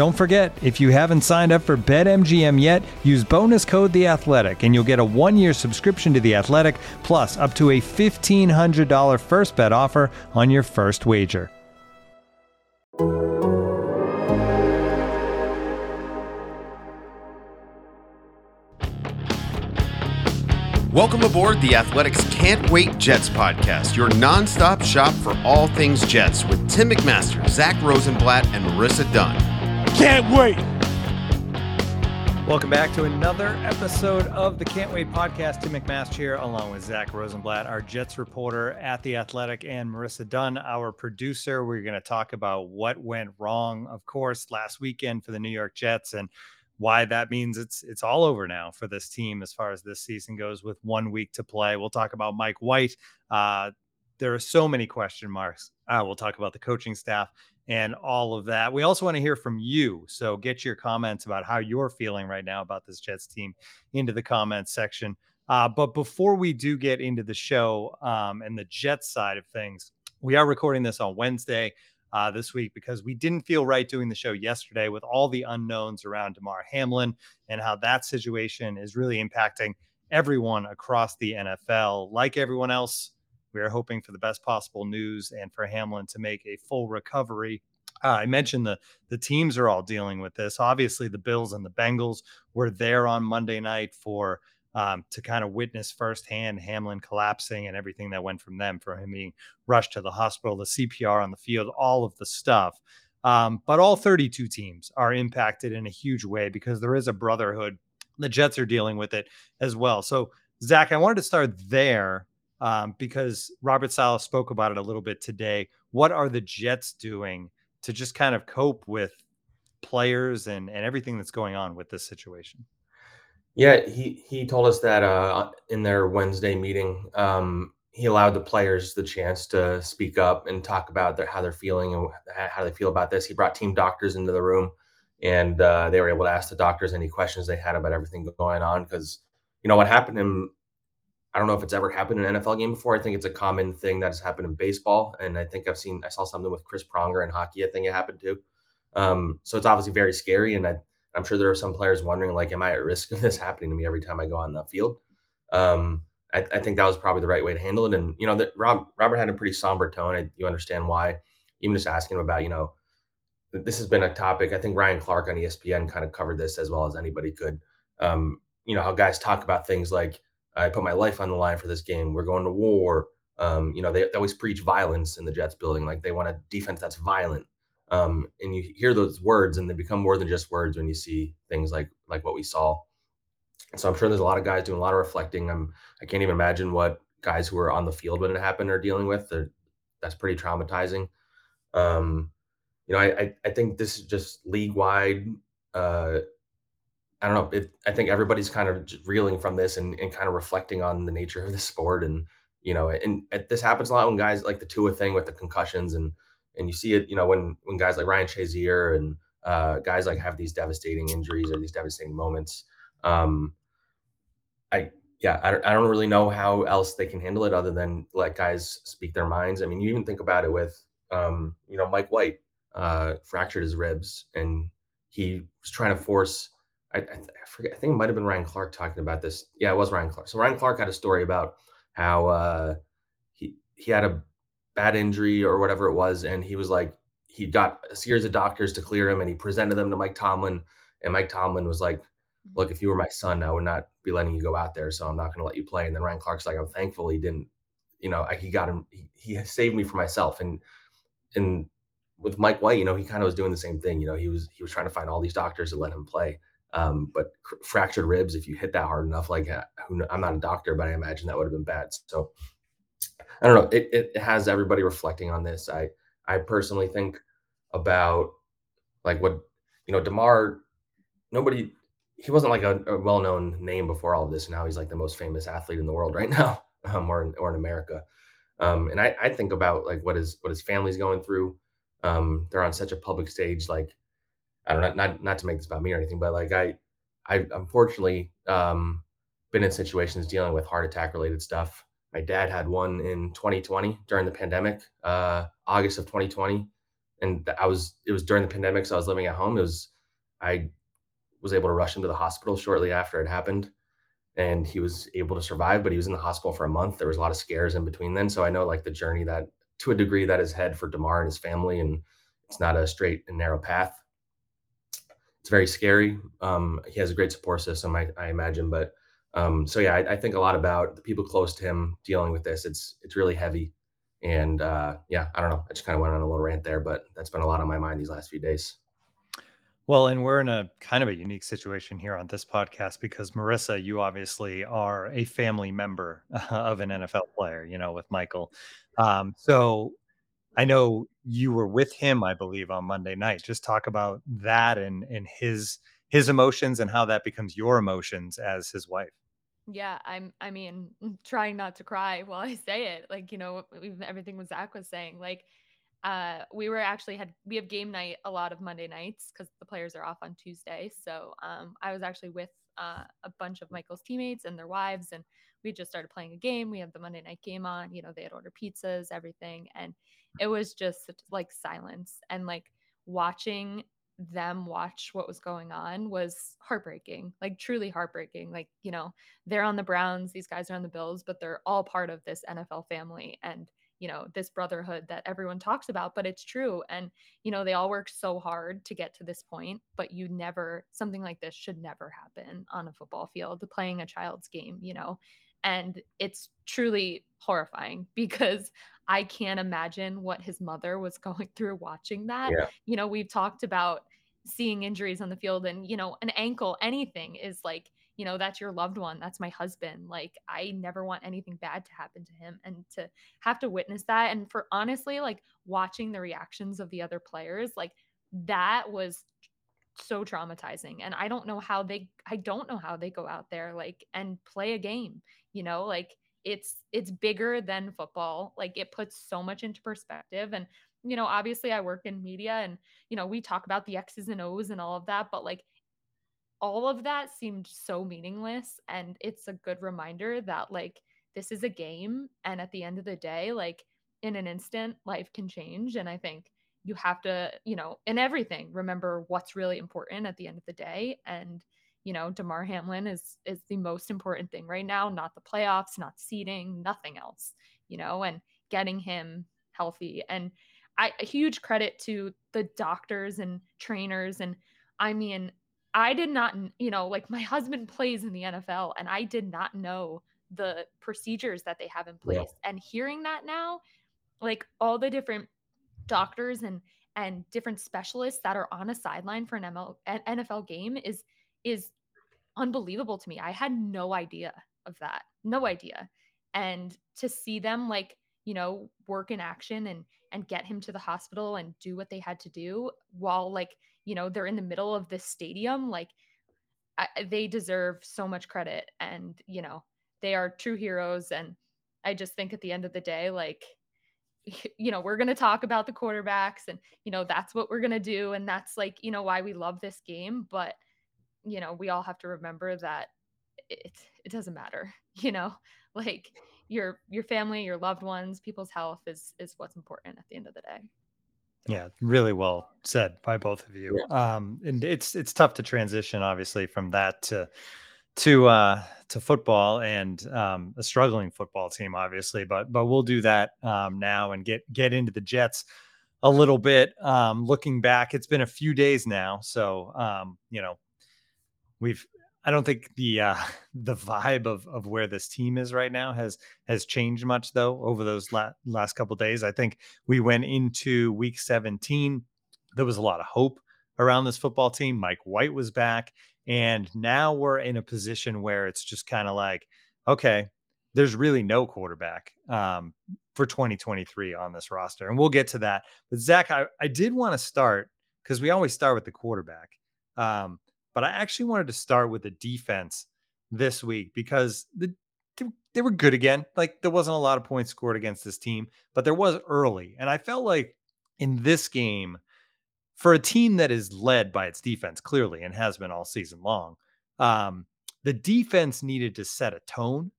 Don't forget, if you haven't signed up for BetMGM yet, use bonus code The Athletic, and you'll get a one-year subscription to The Athletic, plus up to a fifteen hundred dollar first bet offer on your first wager. Welcome aboard the Athletic's Can't Wait Jets podcast, your nonstop shop for all things Jets with Tim McMaster, Zach Rosenblatt, and Marissa Dunn. Can't wait. Welcome back to another episode of the Can't Wait podcast. Tim McMaster here, along with Zach Rosenblatt, our Jets reporter at The Athletic, and Marissa Dunn, our producer. We're going to talk about what went wrong, of course, last weekend for the New York Jets and why that means it's it's all over now for this team as far as this season goes with one week to play. We'll talk about Mike White. Uh, there are so many question marks. Uh, we'll talk about the coaching staff and all of that. We also want to hear from you. So get your comments about how you're feeling right now about this Jets team into the comments section. Uh, but before we do get into the show um, and the Jets side of things, we are recording this on Wednesday uh, this week because we didn't feel right doing the show yesterday with all the unknowns around Damar Hamlin and how that situation is really impacting everyone across the NFL. Like everyone else, we are hoping for the best possible news and for Hamlin to make a full recovery. Uh, I mentioned the the teams are all dealing with this. Obviously, the Bills and the Bengals were there on Monday night for um, to kind of witness firsthand Hamlin collapsing and everything that went from them, for him being rushed to the hospital, the CPR on the field, all of the stuff. Um, but all 32 teams are impacted in a huge way because there is a brotherhood. The Jets are dealing with it as well. So, Zach, I wanted to start there um, because Robert Saleh spoke about it a little bit today. What are the Jets doing to just kind of cope with players and, and everything that's going on with this situation? Yeah, he he told us that uh, in their Wednesday meeting, um, he allowed the players the chance to speak up and talk about their, how they're feeling and how they feel about this. He brought team doctors into the room, and uh, they were able to ask the doctors any questions they had about everything going on. Because you know what happened to him, I don't know if it's ever happened in an NFL game before. I think it's a common thing that has happened in baseball, and I think I've seen I saw something with Chris Pronger in hockey. I think it happened too. Um, so it's obviously very scary, and I I'm sure there are some players wondering, like, am I at risk of this happening to me every time I go on the field? Um, I, I, think that was probably the right way to handle it. And you know, that Rob Robert had a pretty somber tone. I, you understand why? Even just asking him about, you know, this has been a topic. I think Ryan Clark on ESPN kind of covered this as well as anybody could. Um, you know, how guys talk about things like, I put my life on the line for this game. We're going to war. Um, you know, they, they always preach violence in the Jets building. Like they want a defense that's violent. Um, and you hear those words and they become more than just words when you see things like like what we saw. So I'm sure there's a lot of guys doing a lot of reflecting. I'm I can't even imagine what guys who are on the field when it happened are dealing with. They're, that's pretty traumatizing. Um, you know, I, I, I think this is just league wide. Uh, I don't know. It, I think everybody's kind of reeling from this and, and kind of reflecting on the nature of the sport. And, you know, and, and this happens a lot when guys like the Tua thing with the concussions and and you see it, you know, when when guys like Ryan Shazier and uh, guys like have these devastating injuries or these devastating moments. Um, I yeah, I, I don't really know how else they can handle it other than let guys speak their minds. I mean, you even think about it with um, you know Mike White uh, fractured his ribs and he was trying to force. I, I, I forget. I think it might have been Ryan Clark talking about this. Yeah, it was Ryan Clark. So Ryan Clark had a story about how uh, he he had a bad injury or whatever it was, and he was like, he got a series of doctors to clear him, and he presented them to Mike Tomlin. And Mike Tomlin was like, "Look, if you were my son, I would not be letting you go out there, so I'm not going to let you play." And then Ryan Clark's like, "I'm thankful he didn't. You know, he got him. He, he saved me for myself." And and with Mike White, you know, he kind of was doing the same thing. You know, he was he was trying to find all these doctors to let him play. Um, but cr- fractured ribs, if you hit that hard enough, like uh, I'm not a doctor, but I imagine that would have been bad. So I don't know. It, it has everybody reflecting on this. I I personally think about like what you know, Damar. Nobody, he wasn't like a, a well-known name before all of this. Now he's like the most famous athlete in the world right now, um, or in, or in America. Um, and I, I think about like what his what his family's going through. Um, they're on such a public stage. Like I don't know, not not to make this about me or anything, but like I I unfortunately um, been in situations dealing with heart attack related stuff. My dad had one in 2020 during the pandemic, uh, August of 2020, and I was it was during the pandemic, so I was living at home. It was I was able to rush him to the hospital shortly after it happened and he was able to survive, but he was in the hospital for a month. There was a lot of scares in between then. So I know like the journey that to a degree that is head for Damar and his family, and it's not a straight and narrow path. It's very scary. Um, he has a great support system, I, I imagine, but um, so yeah, I, I, think a lot about the people close to him dealing with this. It's it's really heavy, and uh, yeah, I don't know. I just kind of went on a little rant there, but that's been a lot on my mind these last few days. Well, and we're in a kind of a unique situation here on this podcast because Marissa, you obviously are a family member of an NFL player, you know, with Michael. Um, so I know you were with him, I believe, on Monday night. Just talk about that and and his his emotions and how that becomes your emotions as his wife. Yeah, I'm. I mean, trying not to cry while I say it. Like you know, everything what Zach was saying. Like uh, we were actually had we have game night a lot of Monday nights because the players are off on Tuesday. So um, I was actually with uh, a bunch of Michael's teammates and their wives, and we just started playing a game. We had the Monday night game on. You know, they had ordered pizzas, everything, and it was just like silence and like watching them watch what was going on was heartbreaking, like truly heartbreaking. Like, you know, they're on the Browns, these guys are on the Bills, but they're all part of this NFL family. And you know this brotherhood that everyone talks about but it's true and you know they all work so hard to get to this point but you never something like this should never happen on a football field playing a child's game you know and it's truly horrifying because i can't imagine what his mother was going through watching that. Yeah. you know we've talked about seeing injuries on the field and you know an ankle anything is like you know that's your loved one that's my husband. Like i never want anything bad to happen to him and to have to witness that. And for honestly like watching the reactions of the other players like that was so traumatizing and i don't know how they i don't know how they go out there like and play a game you know like it's it's bigger than football like it puts so much into perspective and you know obviously i work in media and you know we talk about the x's and o's and all of that but like all of that seemed so meaningless and it's a good reminder that like this is a game and at the end of the day like in an instant life can change and i think you have to you know in everything remember what's really important at the end of the day and you know damar hamlin is is the most important thing right now not the playoffs not seeding nothing else you know and getting him healthy and I, a huge credit to the doctors and trainers and i mean I did not, you know, like my husband plays in the NFL and I did not know the procedures that they have in place. Yeah. And hearing that now, like all the different doctors and and different specialists that are on a sideline for an ML, NFL game is is unbelievable to me. I had no idea of that. No idea. And to see them like, you know, work in action and and get him to the hospital and do what they had to do while like you know they're in the middle of this stadium like I, they deserve so much credit and you know they are true heroes and i just think at the end of the day like you know we're going to talk about the quarterbacks and you know that's what we're going to do and that's like you know why we love this game but you know we all have to remember that it it doesn't matter you know like your your family your loved ones people's health is is what's important at the end of the day yeah, really well said by both of you. Yeah. Um, and it's it's tough to transition, obviously, from that to to uh, to football and um, a struggling football team, obviously. But but we'll do that um, now and get get into the Jets. a little bit. Um, looking back, it's been a few days now, so um, you know, we've. I don't think the uh, the vibe of of where this team is right now has has changed much though over those la- last couple days. I think we went into week 17. There was a lot of hope around this football team. Mike White was back, and now we're in a position where it's just kind of like, okay, there's really no quarterback um, for 2023 on this roster. And we'll get to that. But Zach, I, I did want to start because we always start with the quarterback. Um, but I actually wanted to start with the defense this week because the they were good again. Like there wasn't a lot of points scored against this team, but there was early. And I felt like in this game, for a team that is led by its defense clearly and has been all season long, um, the defense needed to set a tone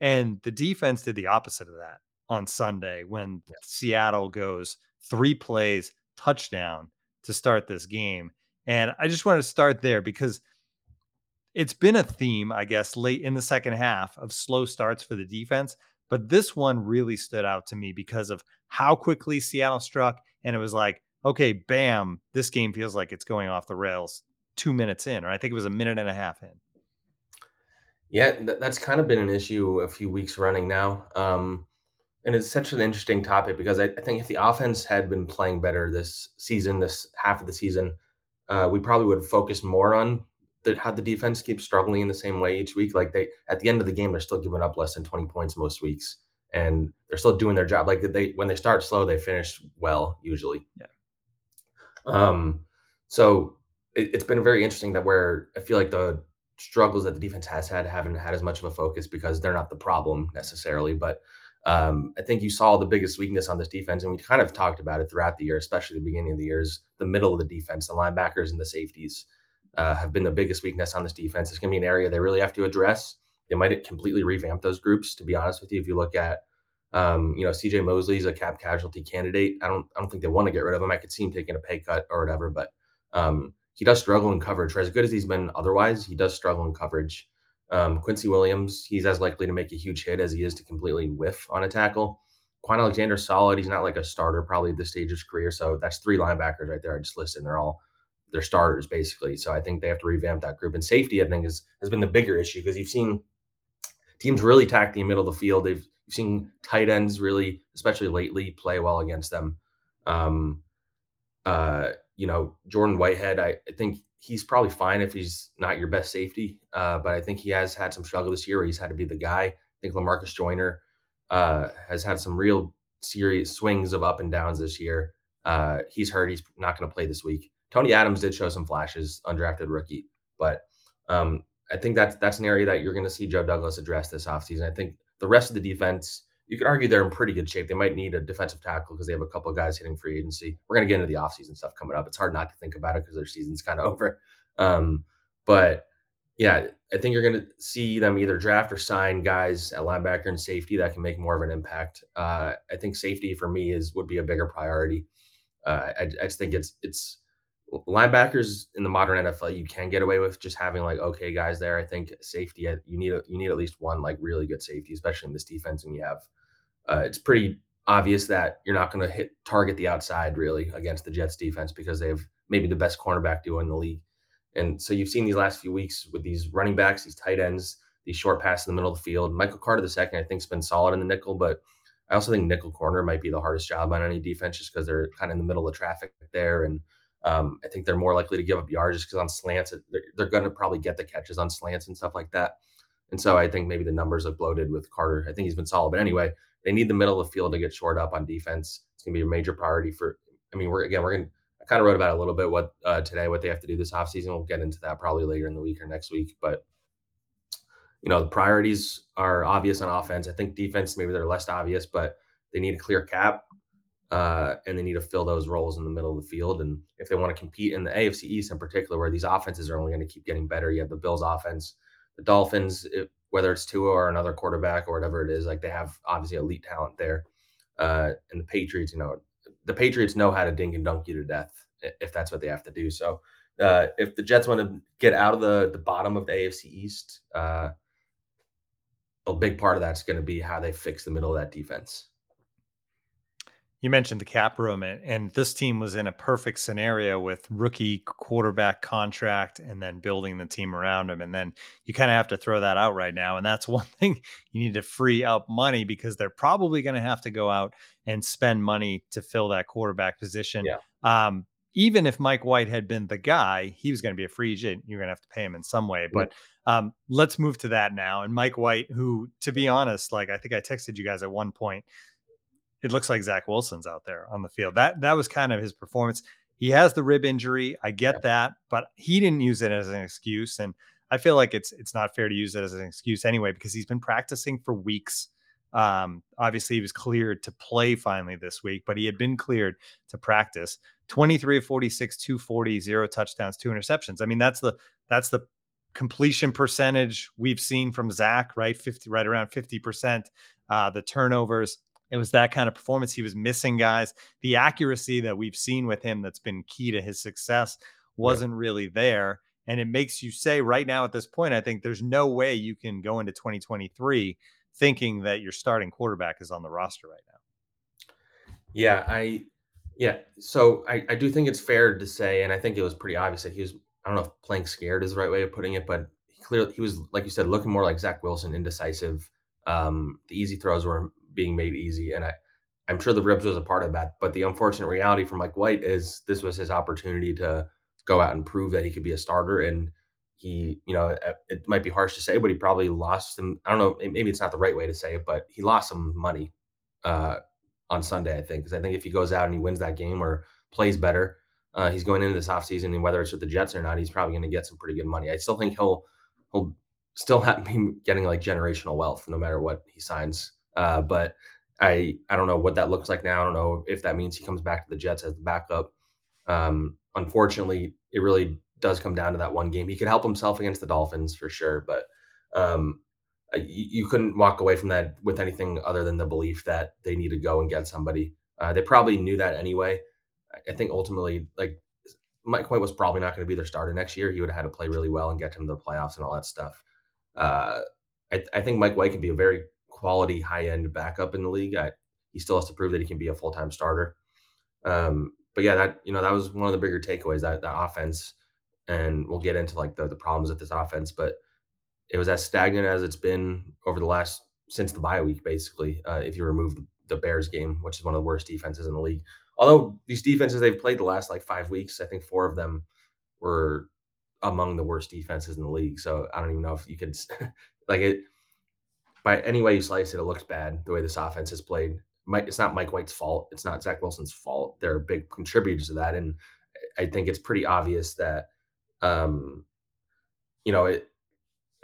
and the defense did the opposite of that on Sunday when yeah. Seattle goes three plays, touchdown to start this game. And I just want to start there because it's been a theme, I guess, late in the second half of slow starts for the defense. But this one really stood out to me because of how quickly Seattle struck. And it was like, okay, bam, this game feels like it's going off the rails two minutes in, or I think it was a minute and a half in. Yeah, that's kind of been an issue a few weeks running now. Um, and it's such an interesting topic because I, I, think if the offense had been playing better this season, this half of the season, uh, we probably would focus more on the, how the defense keeps struggling in the same way each week. Like they, at the end of the game, they're still giving up less than 20 points most weeks, and they're still doing their job. Like they, when they start slow, they finish well usually. Yeah. Um. So it, it's been very interesting that where I feel like the struggles that the defense has had haven't had as much of a focus because they're not the problem necessarily. But um, I think you saw the biggest weakness on this defense, and we kind of talked about it throughout the year, especially the beginning of the year, is the middle of the defense, the linebackers and the safeties uh, have been the biggest weakness on this defense. It's going to be an area they really have to address. They might completely revamp those groups. To be honest with you, if you look at um, you know, CJ Mosley's a cap casualty candidate. I don't I don't think they want to get rid of him. I could see him taking a pay cut or whatever, but um, he does struggle in coverage. As good as he's been otherwise, he does struggle in coverage. Um, Quincy Williams, he's as likely to make a huge hit as he is to completely whiff on a tackle. Kwon Alexander, solid. He's not like a starter probably at this stage of his career. So that's three linebackers right there. I just listed. They're all they're starters basically. So I think they have to revamp that group. And safety, I think, is has been the bigger issue because you've seen teams really attack the middle of the field. They've you've seen tight ends really, especially lately, play well against them. Um, uh, you know, Jordan Whitehead, I, I, think he's probably fine if he's not your best safety. Uh, but I think he has had some struggle this year where he's had to be the guy. I think Lamarcus Joyner uh, has had some real serious swings of up and downs this year. Uh, he's hurt. He's not going to play this week. Tony Adams did show some flashes, undrafted rookie, but um, I think that's that's an area that you're going to see Joe Douglas address this offseason. I think the rest of the defense you could argue they're in pretty good shape. They might need a defensive tackle because they have a couple of guys hitting free agency. We're going to get into the offseason stuff coming up. It's hard not to think about it because their season's kind of over. Um, but yeah, I think you're going to see them either draft or sign guys at linebacker and safety that can make more of an impact. Uh, I think safety for me is would be a bigger priority. Uh, I, I just think it's it's linebackers in the modern NFL you can get away with just having like okay guys there. I think safety you need you need at least one like really good safety, especially in this defense, and you have uh, it's pretty obvious that you're not going to hit target the outside really against the Jets defense because they have maybe the best cornerback duo in the league. And so you've seen these last few weeks with these running backs, these tight ends, these short passes in the middle of the field. Michael Carter the second, I think, has been solid in the nickel, but I also think nickel corner might be the hardest job on any defense just because they're kind of in the middle of traffic there. And um, I think they're more likely to give up yards just because on slants, they're, they're going to probably get the catches on slants and stuff like that. And so I think maybe the numbers have bloated with Carter. I think he's been solid. But anyway, they need the middle of the field to get short up on defense. It's going to be a major priority for. I mean, we're again, we're going. to I kind of wrote about a little bit what uh, today what they have to do this offseason. We'll get into that probably later in the week or next week. But you know, the priorities are obvious on offense. I think defense maybe they're less obvious, but they need a clear cap. Uh, and they need to fill those roles in the middle of the field. And if they want to compete in the AFC East in particular, where these offenses are only going to keep getting better, you have the Bills offense, the Dolphins, whether it's Tua or another quarterback or whatever it is, like they have obviously elite talent there. Uh, and the Patriots, you know, the Patriots know how to dink and dunk you to death if that's what they have to do. So uh, if the Jets want to get out of the the bottom of the AFC East, uh, a big part of that's going to be how they fix the middle of that defense. You mentioned the cap room, and, and this team was in a perfect scenario with rookie quarterback contract and then building the team around him. And then you kind of have to throw that out right now. And that's one thing you need to free up money because they're probably going to have to go out and spend money to fill that quarterback position. Yeah. Um, even if Mike White had been the guy, he was going to be a free agent. You're going to have to pay him in some way. But um, let's move to that now. And Mike White, who, to be honest, like I think I texted you guys at one point, it looks like Zach Wilson's out there on the field. That that was kind of his performance. He has the rib injury. I get that, but he didn't use it as an excuse. And I feel like it's it's not fair to use it as an excuse anyway because he's been practicing for weeks. Um, obviously, he was cleared to play finally this week, but he had been cleared to practice. 23 of 46, 240, zero touchdowns, two interceptions. I mean, that's the that's the completion percentage we've seen from Zach, right? 50, right around 50%. Uh, the turnovers, it was that kind of performance. He was missing guys. The accuracy that we've seen with him that's been key to his success wasn't really there. And it makes you say right now at this point, I think there's no way you can go into 2023 thinking that your starting quarterback is on the roster right now. Yeah, I yeah. So I, I do think it's fair to say, and I think it was pretty obvious that he was, I don't know if playing scared is the right way of putting it, but he clearly he was, like you said, looking more like Zach Wilson, indecisive. Um, the easy throws were being made easy. And I, I'm sure the ribs was a part of that. But the unfortunate reality for Mike White is this was his opportunity to go out and prove that he could be a starter. And he, you know, it might be harsh to say, but he probably lost some. I don't know. Maybe it's not the right way to say it, but he lost some money uh, on Sunday, I think. Because I think if he goes out and he wins that game or plays better, uh, he's going into this offseason, and whether it's with the Jets or not, he's probably going to get some pretty good money. I still think he'll he'll still have be getting like generational wealth no matter what he signs uh, but I I don't know what that looks like now. I don't know if that means he comes back to the Jets as the backup. Um, unfortunately, it really does come down to that one game. He could help himself against the Dolphins for sure, but um, you, you, couldn't walk away from that with anything other than the belief that they need to go and get somebody. Uh, they probably knew that anyway. I think ultimately, like Mike White was probably not going to be their starter next year. He would have had to play really well and get him to the playoffs and all that stuff. Uh, I, I, think Mike White can be a very quality high end backup in the league. I, he still has to prove that he can be a full time starter. Um, but yeah, that you know that was one of the bigger takeaways that that offense, and we'll get into like the the problems with this offense, but it was as stagnant as it's been over the last since the bye week, basically. Uh, if you remove the Bears game, which is one of the worst defenses in the league. Although these defenses they've played the last like five weeks, I think four of them were among the worst defenses in the league. So I don't even know if you could like it by any way you slice it, it looks bad the way this offense has played. Mike, it's not Mike White's fault. It's not Zach Wilson's fault. They're big contributors to that, and I think it's pretty obvious that, um, you know, it.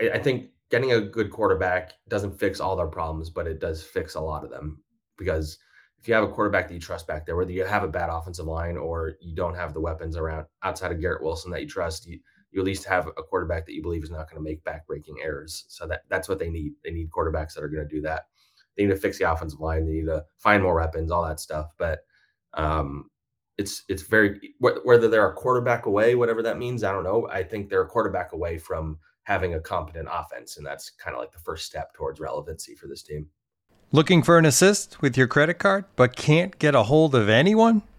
I think getting a good quarterback doesn't fix all their problems, but it does fix a lot of them because if you have a quarterback that you trust back there, whether you have a bad offensive line or you don't have the weapons around outside of Garrett Wilson that you trust, you, you at least have a quarterback that you believe is not going to make back-breaking errors. So that that's what they need. They need quarterbacks that are going to do that. They need to fix the offensive line. They need to find more weapons, all that stuff. But um, it's it's very whether they're a quarterback away, whatever that means. I don't know. I think they're a quarterback away from having a competent offense, and that's kind of like the first step towards relevancy for this team. Looking for an assist with your credit card, but can't get a hold of anyone?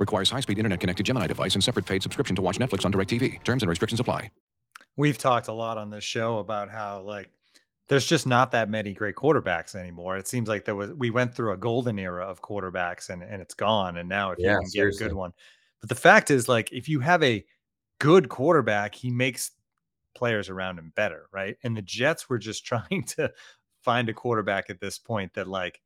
Requires high-speed internet-connected Gemini device and separate paid subscription to watch Netflix on DirecTV. Terms and restrictions apply. We've talked a lot on this show about how like there's just not that many great quarterbacks anymore. It seems like there was we went through a golden era of quarterbacks and and it's gone. And now if yeah, you can seriously. get a good one, but the fact is like if you have a good quarterback, he makes players around him better, right? And the Jets were just trying to find a quarterback at this point that like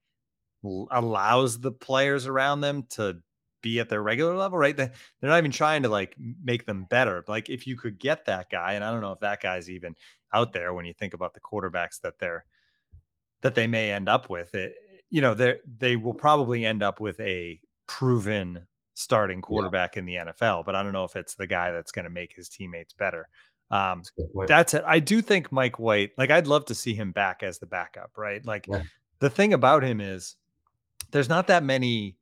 allows the players around them to be at their regular level, right? They, they're not even trying to like make them better. Like if you could get that guy, and I don't know if that guy's even out there when you think about the quarterbacks that they're that they may end up with, it you know they they will probably end up with a proven starting quarterback yeah. in the NFL, but I don't know if it's the guy that's going to make his teammates better. Um, that's, that's, it. I do think Mike White, like I'd love to see him back as the backup, right? Like yeah. the thing about him is there's not that many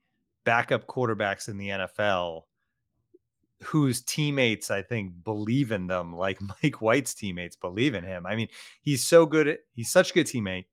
backup quarterbacks in the NFL whose teammates I think believe in them like Mike White's teammates believe in him. I mean, he's so good at, he's such a good teammate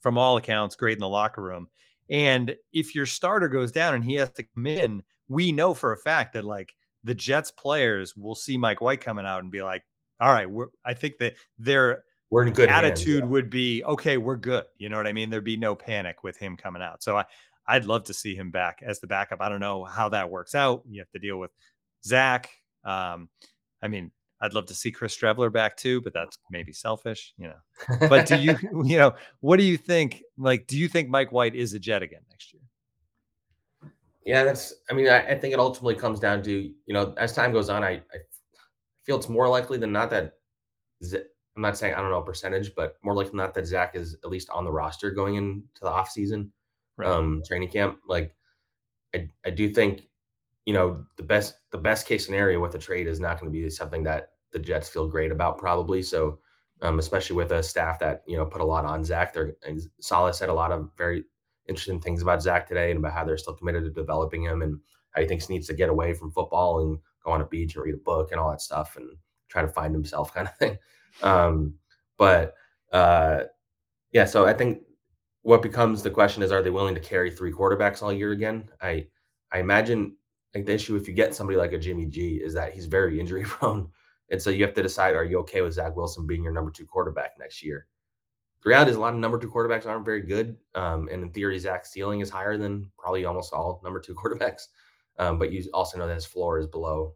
from all accounts, great in the locker room. And if your starter goes down and he has to come in, we know for a fact that like the Jets players will see Mike White coming out and be like, all right, we're, I think that their we're in good attitude hands, yeah. would be okay, we're good. You know what I mean? There'd be no panic with him coming out. So I, I'd love to see him back as the backup. I don't know how that works out. You have to deal with Zach. Um, I mean, I'd love to see Chris Streveler back too, but that's maybe selfish, you know. But do you, you know, what do you think? Like, do you think Mike White is a Jet again next year? Yeah, that's. I mean, I, I think it ultimately comes down to you know, as time goes on, I, I feel it's more likely than not that. I'm not saying I don't know a percentage, but more likely than not that Zach is at least on the roster going into the off season right. um, training camp. Like, I, I do think, you know, the best the best case scenario with a trade is not going to be something that the Jets feel great about, probably. So, um, especially with a staff that you know put a lot on Zach. They're Saleh said a lot of very interesting things about Zach today and about how they're still committed to developing him and how he thinks he needs to get away from football and go on a beach and read a book and all that stuff and try to find himself, kind of thing. Um, but uh, yeah, so I think what becomes the question is are they willing to carry three quarterbacks all year again? I I imagine like the issue if you get somebody like a Jimmy G is that he's very injury prone. And so you have to decide are you okay with Zach Wilson being your number two quarterback next year? The reality is a lot of number two quarterbacks aren't very good. Um, and in theory, Zach's ceiling is higher than probably almost all number two quarterbacks. Um, but you also know that his floor is below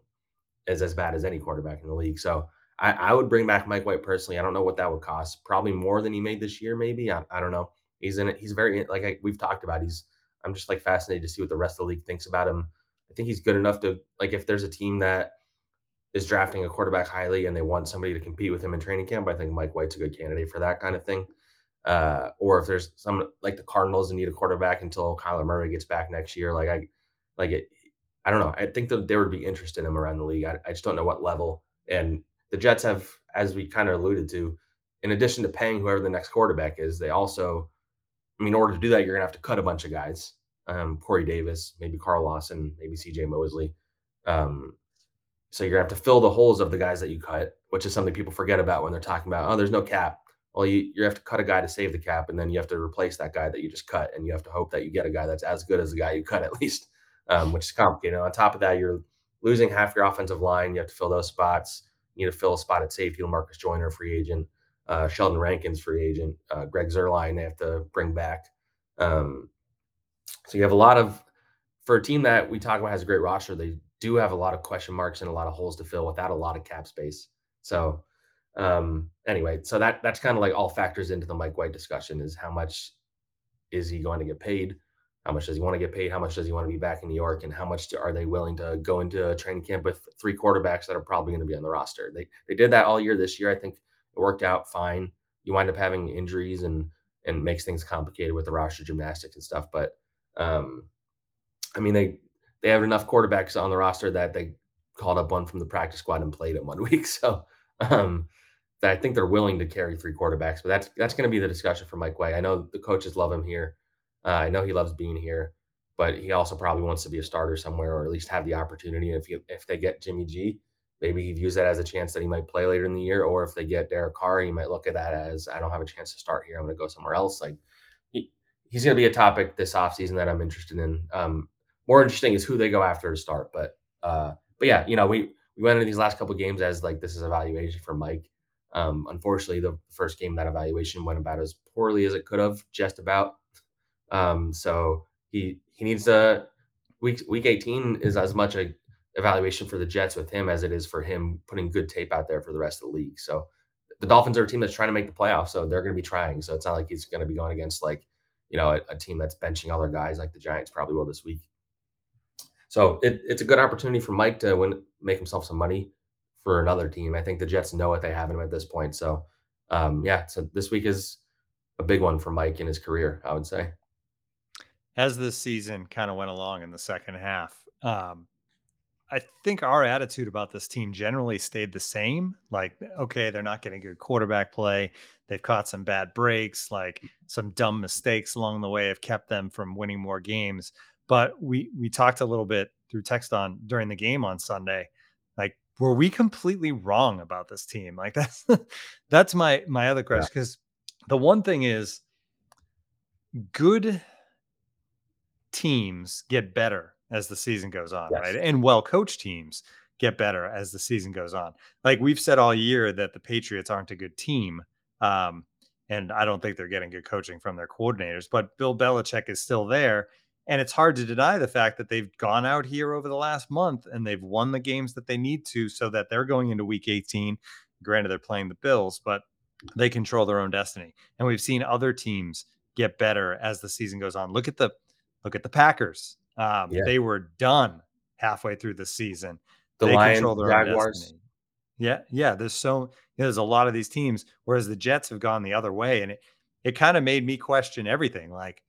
is as bad as any quarterback in the league. So I, I, would bring back Mike White personally. I don't know what that would cost. Probably more than he made this year, maybe. I, I don't know he's in it. He's very like I, we've talked about. He's I'm just like fascinated to see what the rest of the league thinks about him. I think he's good enough to like if there's a team that is drafting a quarterback highly and they want somebody to compete with him in training camp, I think Mike White's a good candidate for that kind of thing. Uh, or if there's some like the Cardinals need a quarterback until Kyler Murray gets back next year, like I like it. I don't know. I think that there would be interest in him around the league. I, I just don't know what level. And the Jets have, as we kind of alluded to, in addition to paying whoever the next quarterback is, they also I mean, in order to do that, you're gonna have to cut a bunch of guys. Um, Corey Davis, maybe Carl Lawson, maybe CJ Mosley. Um, so you're gonna have to fill the holes of the guys that you cut, which is something people forget about when they're talking about, oh, there's no cap. Well, you, you have to cut a guy to save the cap, and then you have to replace that guy that you just cut, and you have to hope that you get a guy that's as good as the guy you cut at least, um, which is complicated. on top of that, you're losing half your offensive line. You have to fill those spots. You need to fill a spot at safety. Marcus Joyner, free agent uh, Sheldon Rankins free agent, uh, Greg Zuerlein they have to bring back. Um, so you have a lot of for a team that we talk about has a great roster. They do have a lot of question marks and a lot of holes to fill without a lot of cap space. So um, anyway, so that that's kind of like all factors into the Mike White discussion is how much is he going to get paid? How much does he want to get paid? How much does he want to be back in New York? And how much are they willing to go into a training camp with three quarterbacks that are probably going to be on the roster? They they did that all year this year. I think it worked out fine. You wind up having injuries and and makes things complicated with the roster gymnastics and stuff. But um, I mean, they they have enough quarterbacks on the roster that they called up one from the practice squad and played it one week. So um, that I think they're willing to carry three quarterbacks. But that's that's going to be the discussion for Mike White. I know the coaches love him here. Uh, I know he loves being here, but he also probably wants to be a starter somewhere or at least have the opportunity. If if they get Jimmy G, maybe he'd use that as a chance that he might play later in the year. Or if they get Derek Carr, he might look at that as I don't have a chance to start here. I'm going to go somewhere else. Like he, he's going to be a topic this offseason that I'm interested in. Um, more interesting is who they go after to start. But uh, but yeah, you know, we we went into these last couple games as like this is evaluation for Mike. Um, unfortunately, the first game that evaluation went about as poorly as it could have, just about. Um, so he he needs to week week 18 is as much a evaluation for the Jets with him as it is for him putting good tape out there for the rest of the league. So the Dolphins are a team that's trying to make the playoffs, so they're going to be trying. So it's not like he's going to be going against like you know a, a team that's benching other guys like the Giants probably will this week. So it, it's a good opportunity for Mike to win, make himself some money for another team. I think the Jets know what they have in him at this point. So um, yeah, so this week is a big one for Mike in his career, I would say. As this season kind of went along in the second half, um, I think our attitude about this team generally stayed the same. Like, okay, they're not getting good quarterback play. They've caught some bad breaks, like some dumb mistakes along the way have kept them from winning more games. But we we talked a little bit through text on during the game on Sunday. Like, were we completely wrong about this team? Like that's that's my my other question. Because yeah. the one thing is good teams get better as the season goes on, yes. right? And well coached teams get better as the season goes on. Like we've said all year that the Patriots aren't a good team. Um, and I don't think they're getting good coaching from their coordinators, but Bill Belichick is still there. And it's hard to deny the fact that they've gone out here over the last month and they've won the games that they need to so that they're going into week 18. Granted, they're playing the Bills, but they control their own destiny. And we've seen other teams get better as the season goes on. Look at the look at the Packers. Um, yeah. They were done halfway through the season. The they Lions, control their Jaguars. Destiny. Yeah, yeah. There's so you know, there's a lot of these teams, whereas the Jets have gone the other way, and it it kind of made me question everything. Like,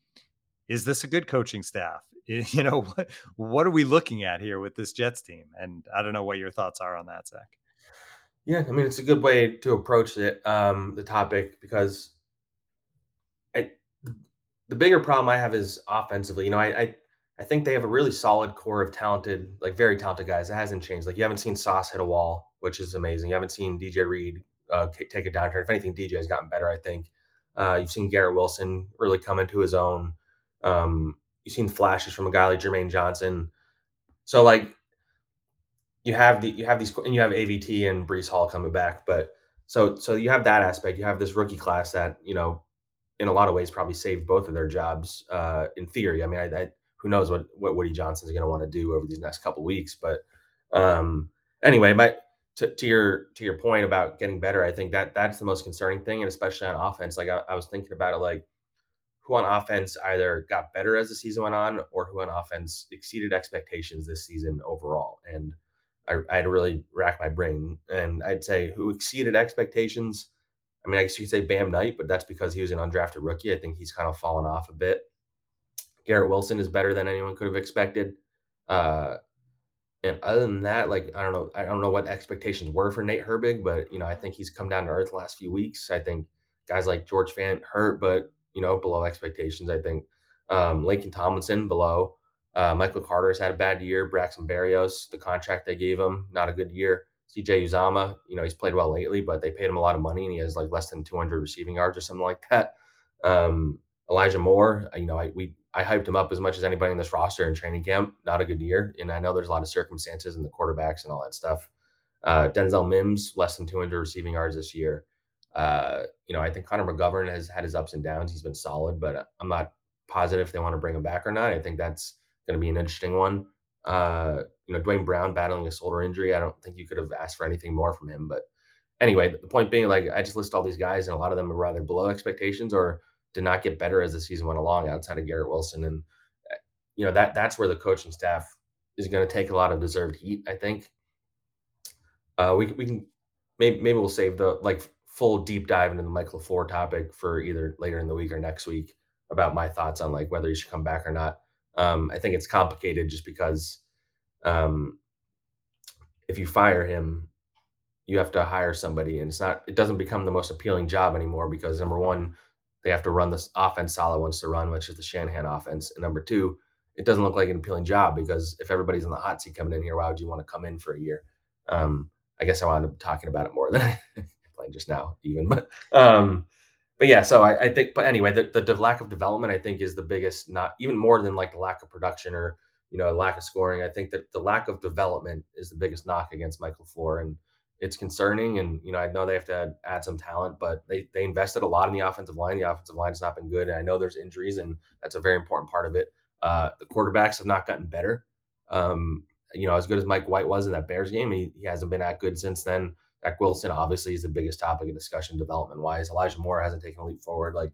is this a good coaching staff? You know, what what are we looking at here with this Jets team? And I don't know what your thoughts are on that, Zach. Yeah, I mean it's a good way to approach it, um, the topic, because I, the bigger problem I have is offensively. You know, I, I I think they have a really solid core of talented, like very talented guys. It hasn't changed. Like you haven't seen Sauce hit a wall, which is amazing. You haven't seen DJ Reed uh, take a downturn. If anything, DJ has gotten better. I think uh, you've seen Garrett Wilson really come into his own. Um, you've seen flashes from a guy like Jermaine Johnson. So like you have the you have these and you have AVT and Breece Hall coming back, but so so you have that aspect. You have this rookie class that you know in a lot of ways probably saved both of their jobs uh, in theory. I mean, I, I who knows what what Woody Johnson is going to want to do over these next couple weeks. But um, anyway, my to, to, your to your point about getting better, I think that that's the most concerning thing, and especially on offense. Like I, I was thinking about it, like who on offense either got better as the season went on, or who on offense exceeded expectations this season overall. And I, I had to really rack my brain, and I'd say who exceeded expectations. I mean, I guess you could say Bam Knight, but that's because he was an undrafted rookie. I think he's kind of fallen off a bit. Garrett Wilson is better than anyone could have expected. Uh, and other than that, like I don't know, I don't know what expectations were for Nate Herbig, but you know, I think he's come down to earth the last few weeks. I think guys like George Fant hurt, but you know, below expectations. I think um, Laken Tomlinson below. Uh, Michael Carter's had a bad year. Braxton Berrios, the contract they gave him, not a good year. CJ Uzomah, you know, he's played well lately, but they paid him a lot of money and he has like less than 200 receiving yards or something like that. Um, Elijah Moore, you know, I, we I hyped him up as much as anybody in this roster in training camp. Not a good year, and I know there's a lot of circumstances and the quarterbacks and all that stuff. Uh, Denzel Mims less than 200 receiving yards this year. Uh, you know, I think Connor McGovern has had his ups and downs. He's been solid, but I'm not positive if they want to bring him back or not. I think that's going to be an interesting one. Uh, you know, Duane Brown battling a shoulder injury. I don't think you could have asked for anything more from him. But anyway, the point being, like, I just list all these guys, and a lot of them are rather below expectations or did not get better as the season went along outside of Garrett Wilson. And, eh, you know, that that's where the coaching staff is going to take a lot of deserved heat, I think. Uh, we, we can maybe, maybe we'll save the like full deep dive into the Michael LaFleur topic for either later in the week or next week about my thoughts on like whether he should come back or not. Um, I think it's complicated just because um, if you fire him, you have to hire somebody, and it's not. It doesn't become the most appealing job anymore because number one, they have to run this offense Saleh wants to run, which is the Shanahan offense. And number two, it doesn't look like an appealing job because if everybody's in the hot seat coming in here, why would you want to come in for a year? Um, I guess I wound up talking about it more than I playing just now, even. But um, but yeah, so I, I think, but anyway, the, the, the lack of development, I think, is the biggest, not even more than like the lack of production or you know lack of scoring. I think that the lack of development is the biggest knock against Michael LaFleur, and it's concerning. And you know, I know they have to add some talent, but they they invested a lot in the offensive line. The offensive line has not been good, and I know there's injuries, and that's a very important part of it. Uh, the quarterbacks have not gotten better. Um, you know, as good as Mike White was in that Bears game, he, he hasn't been that good since then. Zach Wilson obviously is the biggest topic of discussion development wise. Elijah Moore hasn't taken a leap forward. Like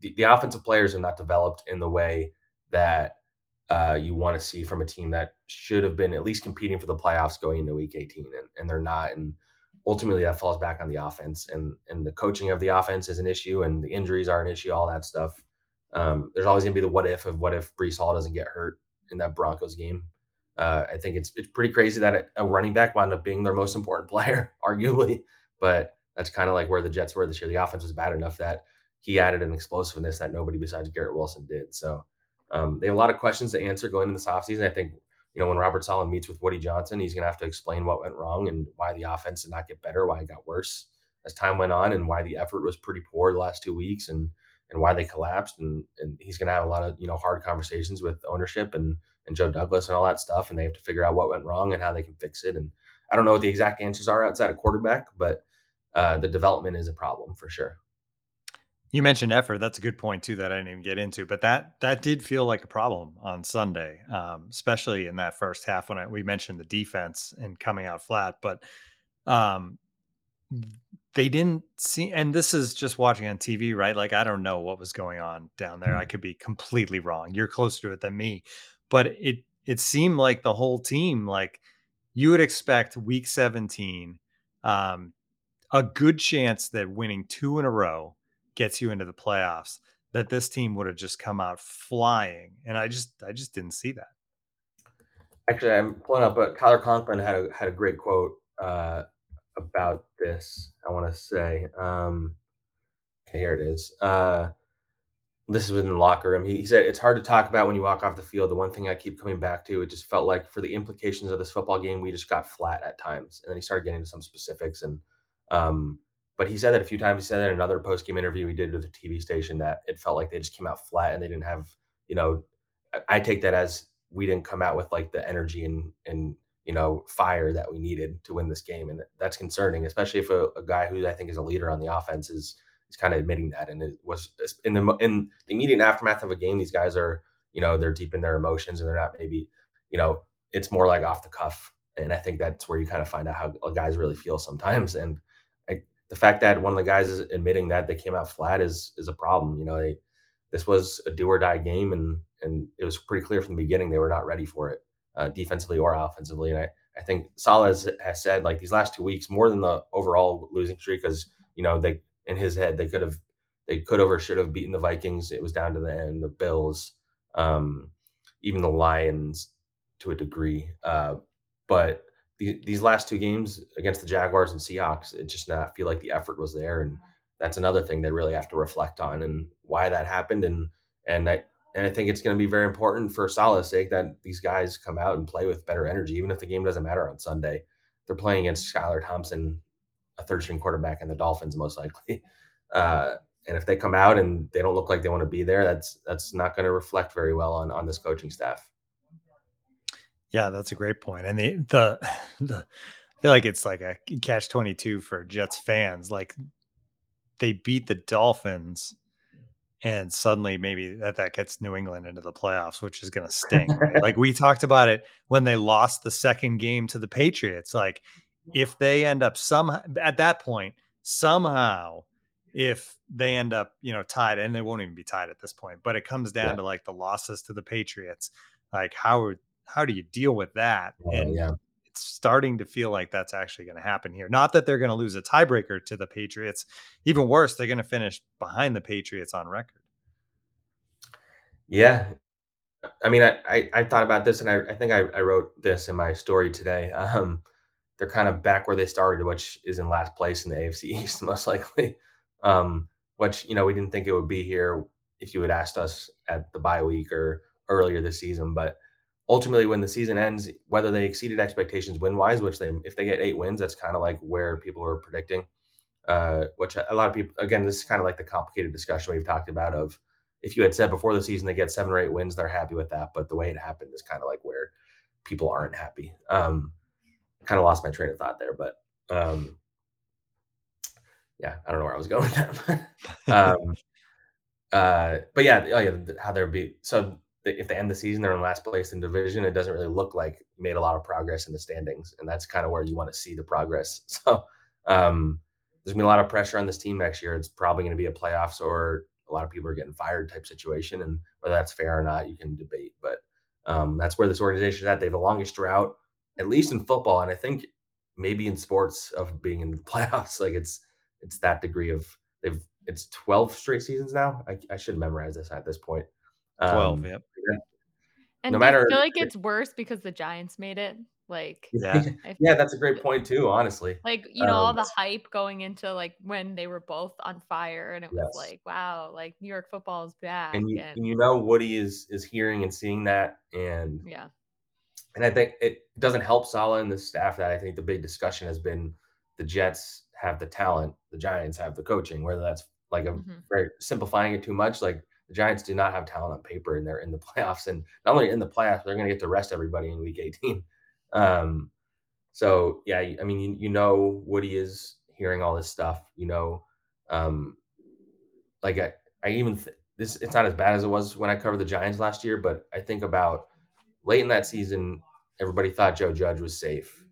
the, the offensive players are not developed in the way that uh, you want to see from a team that should have been at least competing for the playoffs going into week 18 and, and they're not and ultimately that falls back on the offense and and the coaching of the offense is an issue and the injuries are an issue all that stuff. Um, there's always going to be the what if of what if Breece Hall doesn't get hurt in that Broncos game. Uh, I think it's it's pretty crazy that a running back wound up being their most important player arguably but that's kind of like where the Jets were this year. The offense was bad enough that he added an explosiveness that nobody besides Garrett Wilson did so um, they have a lot of questions to answer going into this offseason. I think, you know, when Robert Saleh meets with Woody Johnson, he's going to have to explain what went wrong and why the offense did not get better, why it got worse as time went on, and why the effort was pretty poor the last two weeks and and why they collapsed. And and he's going to have a lot of you know hard conversations with ownership and and Joe Douglas and all that stuff, and they have to figure out what went wrong and how they can fix it. And I don't know what the exact answers are outside of quarterback, but uh, the development is a problem for sure. You mentioned effort. That's a good point too that I didn't even get into, but that that did feel like a problem on Sunday, um, especially in that first half when I, we mentioned the defense and coming out flat. But um, they didn't see, and this is just watching on TV, right? Like I don't know what was going on down there. I mm. could be completely wrong. You're closer to it than me, but it it seemed like the whole team, like you would expect Week 17, um, a good chance that winning two in a row gets you into the playoffs that this team would have just come out flying and i just i just didn't see that actually i'm pulling up but Tyler conklin had a had a great quote uh, about this i want to say um okay here it is uh this is within the locker room. He, he, said it's hard to talk about when you walk off the field. The one thing I keep coming back to, it just felt like for the implications of this football game, we just got flat at times. And then he started getting into some specifics. And um, but he said that a few times. He said that in another post game interview he did with a TV station that it felt like they just came out flat and they didn't have, you know, I take that as we didn't come out with like the energy and and you know fire that we needed to win this game, and that's concerning, especially if a, a guy who I think is a leader on the offense is is kind of admitting that, and it was in the in the immediate aftermath of a game. These guys are, you know, they're deep in their emotions and they're not maybe, you know, it's more like off the cuff, and I think that's where you kind of find out how guys really feel sometimes, and the fact that one of the guys is admitting that they came out flat is is a problem. You know, they this was a do or die game, and and it was pretty clear from the beginning they were not ready for it, uh, defensively or offensively. And I, I think Saleh has, has said like these last two weeks more than the overall losing streak, because you know they in his head they could have they could have or should have beaten the Vikings. It was down to the end, the Bills, um, even the Lions to a degree. Uh, but these last two games against the Jaguars and Seahawks, it just not feel like the effort was there, and that's another thing they really have to reflect on and why that happened. And and I and I think it's going to be very important for Saleh's sake that these guys come out and play with better energy, even if the game doesn't matter on Sunday. They're playing against Skylar Thompson, a third string quarterback, and the Dolphins most likely. Uh, and if they come out and they don't look like they want to be there, that's that's not going to reflect very well on on this coaching staff. Yeah, that's a great point. And the the, the I feel like it's like a catch 22 for Jets fans. Like they beat the Dolphins and suddenly maybe that, that gets New England into the playoffs, which is going to sting. Right? like we talked about it when they lost the second game to the Patriots. Like if they end up somehow at that point, somehow, if they end up, you know, tied, and they won't even be tied at this point, but it comes down yeah. to like the losses to the Patriots. Like how how do you deal with that? Oh, and yeah. it's starting to feel like that's actually going to happen here. Not that they're going to lose a tiebreaker to the Patriots. Even worse, they're going to finish behind the Patriots on record. Yeah. I mean, I, I, I thought about this and I, I think I, I wrote this in my story today. Um, they're kind of back where they started, which is in last place in the AFC East, most likely. Um, which, you know, we didn't think it would be here if you had asked us at the bye week or earlier this season. But ultimately when the season ends, whether they exceeded expectations win wise, which they if they get eight wins, that's kind of like where people are predicting. Uh, which a lot of people again, this is kind of like the complicated discussion we've talked about of if you had said before the season they get seven or eight wins, they're happy with that. But the way it happened is kind of like where people aren't happy. Um, kind of lost my train of thought there, but um, yeah, I don't know where I was going with that. um, uh, but yeah, oh yeah, how there be so if they end the season, they're in last place in division. It doesn't really look like made a lot of progress in the standings, and that's kind of where you want to see the progress. So Um, there's gonna be a lot of pressure on this team next year. It's probably going to be a playoffs or a lot of people are getting fired type situation, and whether that's fair or not, you can debate. But um, that's where this organization is at. They have the longest drought, at least in football, and I think maybe in sports of being in the playoffs. Like it's it's that degree of they've it's 12 straight seasons now. I, I should memorize this at this point. 12, um, yep. And no matter, I feel like it's worse because the Giants made it. Like, yeah, yeah, that's a great point too. Honestly, like you know, um, all the hype going into like when they were both on fire, and it yes. was like, wow, like New York football is back. And you, and, and you know, Woody is is hearing and seeing that, and yeah, and I think it doesn't help Saleh and the staff that I think the big discussion has been the Jets have the talent, the Giants have the coaching. Whether that's like a mm-hmm. very simplifying it too much, like the Giants do not have talent on paper and they're in the playoffs. And not only in the playoffs, they're going to get to rest everybody in week 18. Um, so yeah, I mean, you, you know, Woody is hearing all this stuff, you know, um, like I, I even, th- this, it's not as bad as it was when I covered the Giants last year, but I think about late in that season, everybody thought Joe Judge was safe,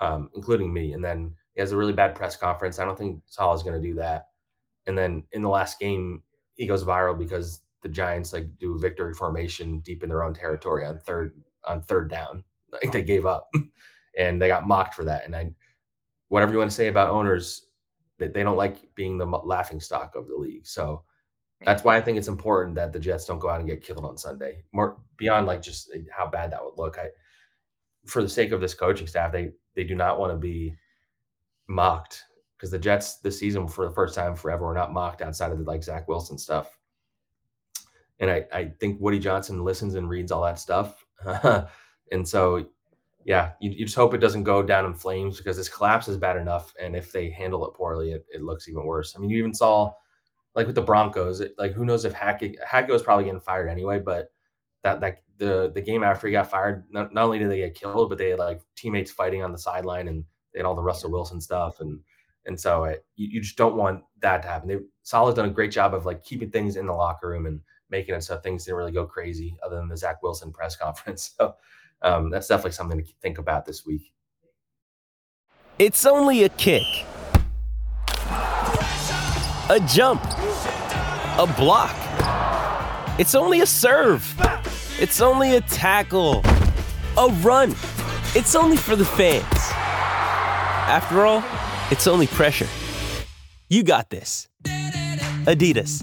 um, including me. And then he has a really bad press conference. I don't think Saleh is going to do that. And then in the last game, he goes viral because the Giants like do victory formation deep in their own territory on third on third down. Like they gave up, and they got mocked for that. And I, whatever you want to say about owners, that they don't like being the laughing stock of the league. So that's why I think it's important that the Jets don't go out and get killed on Sunday. More beyond like just eh, how bad that would look. I, for the sake of this coaching staff, they they do not want to be mocked because the Jets this season for the first time forever were not mocked outside of the like Zach Wilson stuff. And I, I think Woody Johnson listens and reads all that stuff. and so, yeah, you, you, just hope it doesn't go down in flames because this collapse is bad enough. And if they handle it poorly, it, it looks even worse. I mean, you even saw like with the Broncos, it, like who knows if Hackett, Hackett was probably getting fired anyway, but that, that the, the game after he got fired, not, not only did they get killed, but they had like teammates fighting on the sideline and they had all the Russell Wilson stuff. And, and so it, you, you, just don't want that to happen. They Saleh's done a great job of like keeping things in the locker room and making it so things didn't really go crazy, other than the Zach Wilson press conference. So um, that's definitely something to think about this week. It's only a kick, a jump, a block. It's only a serve. It's only a tackle, a run. It's only for the fans. After all. It's only pressure. You got this. Adidas.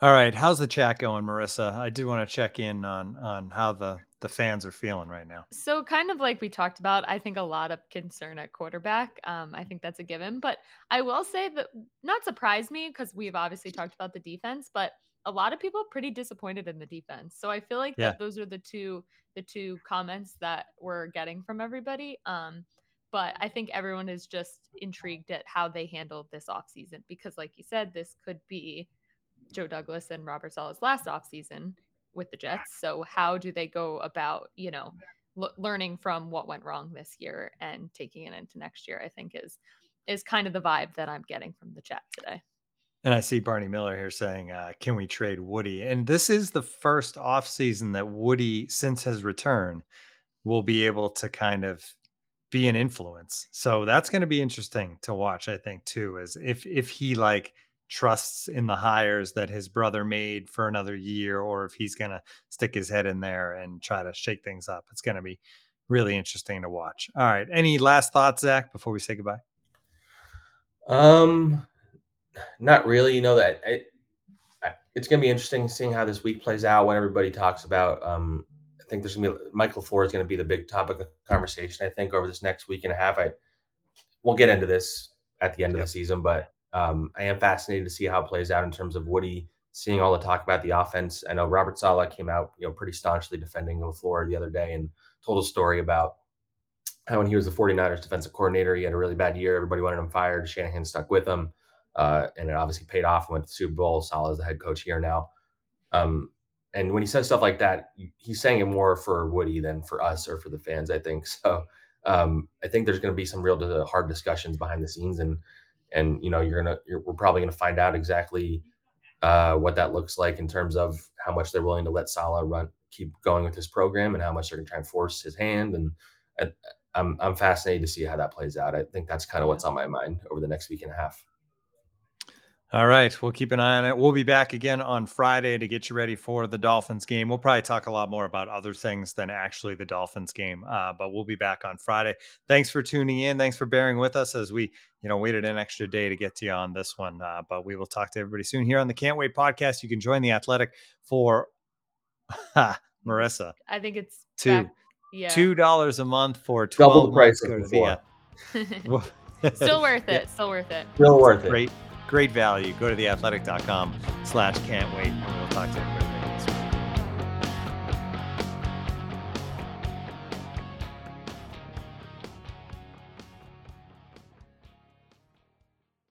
All right, how's the chat going, Marissa? I do want to check in on on how the the fans are feeling right now. So, kind of like we talked about, I think a lot of concern at quarterback. Um, I think that's a given. But I will say that not surprise me because we've obviously talked about the defense, but a lot of people pretty disappointed in the defense. So I feel like yeah. that those are the two the two comments that we're getting from everybody. Um, but I think everyone is just intrigued at how they handled this offseason because, like you said, this could be Joe Douglas and Robert Saleh's last offseason with the Jets. So how do they go about, you know, l- learning from what went wrong this year and taking it into next year? I think is is kind of the vibe that I'm getting from the chat today. And I see Barney Miller here saying, uh, "Can we trade Woody?" And this is the first offseason that Woody, since his return, will be able to kind of be an influence. So that's going to be interesting to watch. I think too, is if if he like trusts in the hires that his brother made for another year or if he's going to stick his head in there and try to shake things up. It's going to be really interesting to watch. All right. Any last thoughts, Zach, before we say goodbye? Um, not really. You know that it, it's going to be interesting seeing how this week plays out when everybody talks about. Um, I think there's going to be Mike LaFleur is going to be the big topic of conversation. I think over this next week and a half. I we'll get into this at the end of the season, but um, I am fascinated to see how it plays out in terms of Woody seeing all the talk about the offense. I know Robert Saleh came out, you know, pretty staunchly defending LaFleur the floor the other day and told a story about how when he was the 49ers defensive coordinator, he had a really bad year. Everybody wanted him fired. Shanahan stuck with him. Uh, and it obviously paid off. and Went to the Super Bowl. Saleh is the head coach here now. Um, and when he says stuff like that, he's saying it more for Woody than for us or for the fans. I think so. Um, I think there's going to be some real hard discussions behind the scenes, and and you know you're gonna you're, we're probably going to find out exactly uh, what that looks like in terms of how much they're willing to let Saleh run keep going with his program and how much they're to try and force his hand. And I, uh, I'm I'm fascinated to see how that plays out. I think that's kind of what's on my mind over the next week and a half. All right, we'll keep an eye on it. We'll be back again on Friday to get you ready for the Dolphins game. We'll probably talk a lot more about other things than actually the Dolphins game, uh, but we'll be back on Friday. Thanks for tuning in. Thanks for bearing with us as we, you know, waited an extra day to get to you on this one. Uh, but we will talk to everybody soon here on the Can't Wait podcast. You can join the Athletic for Marissa. I think it's two, back, yeah, two dollars a month for twelve double the price months. Still worth it. Still worth it. Still worth it. Great great value. Go to theathletic.com slash can't wait. And we'll talk to you.